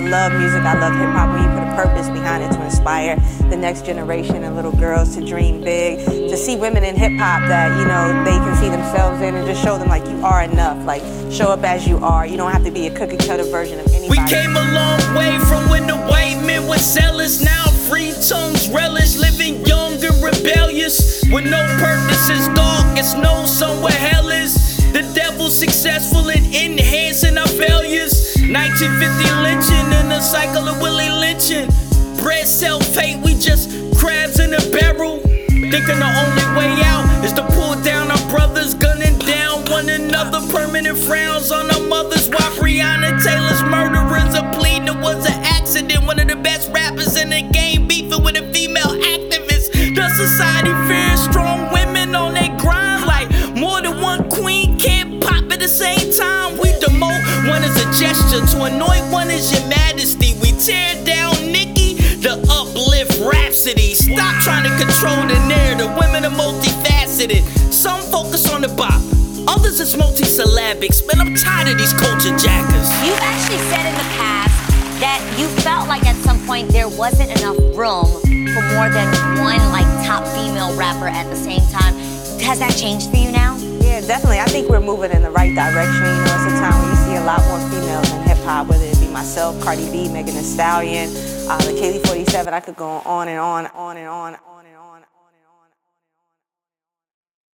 love music. I love hip hop when you put a purpose behind it to inspire the next generation and little girls to dream big, to see women in hip hop that, you know, they can see themselves in and just show them like you are enough. Like show up as you are. You don't have to be a cookie cutter version of anybody. We came a long way from when the white men were zealous. Now free tongues relish, living young and rebellious. With no purpose, it's dark, it's no somewhere hell is. The devil successful in enhancing our failures. 1950 lynching cycle of Willie lynching. Bread self hate, we just crabs in a barrel. Thinking the only way out is to pull down our brothers, gunning down one another. Permanent frowns on our mothers. Why Breonna Taylor's murderers are pleading it was an accident. One of the best rappers in the game beefing with a female activist. The society is a gesture to anoint one is your majesty. We tear down Nikki, the uplift Rapsody. Stop trying to control the narrative. Women are multifaceted. Some focus on the bop. Others is multisyllabics. Man, I'm tired of these culture jackers. You've actually said in the past that you felt like at some point there wasn't enough room for more than one like top female rapper at the same time. Has that changed for you now? Yeah, definitely. I think we're moving in the right direction. You know, it's a time when you see a lot more females in hip hop, whether it be myself, Cardi B, Megan Thee Stallion, uh, the Kaylee 47. I could go on and on, on and on, on.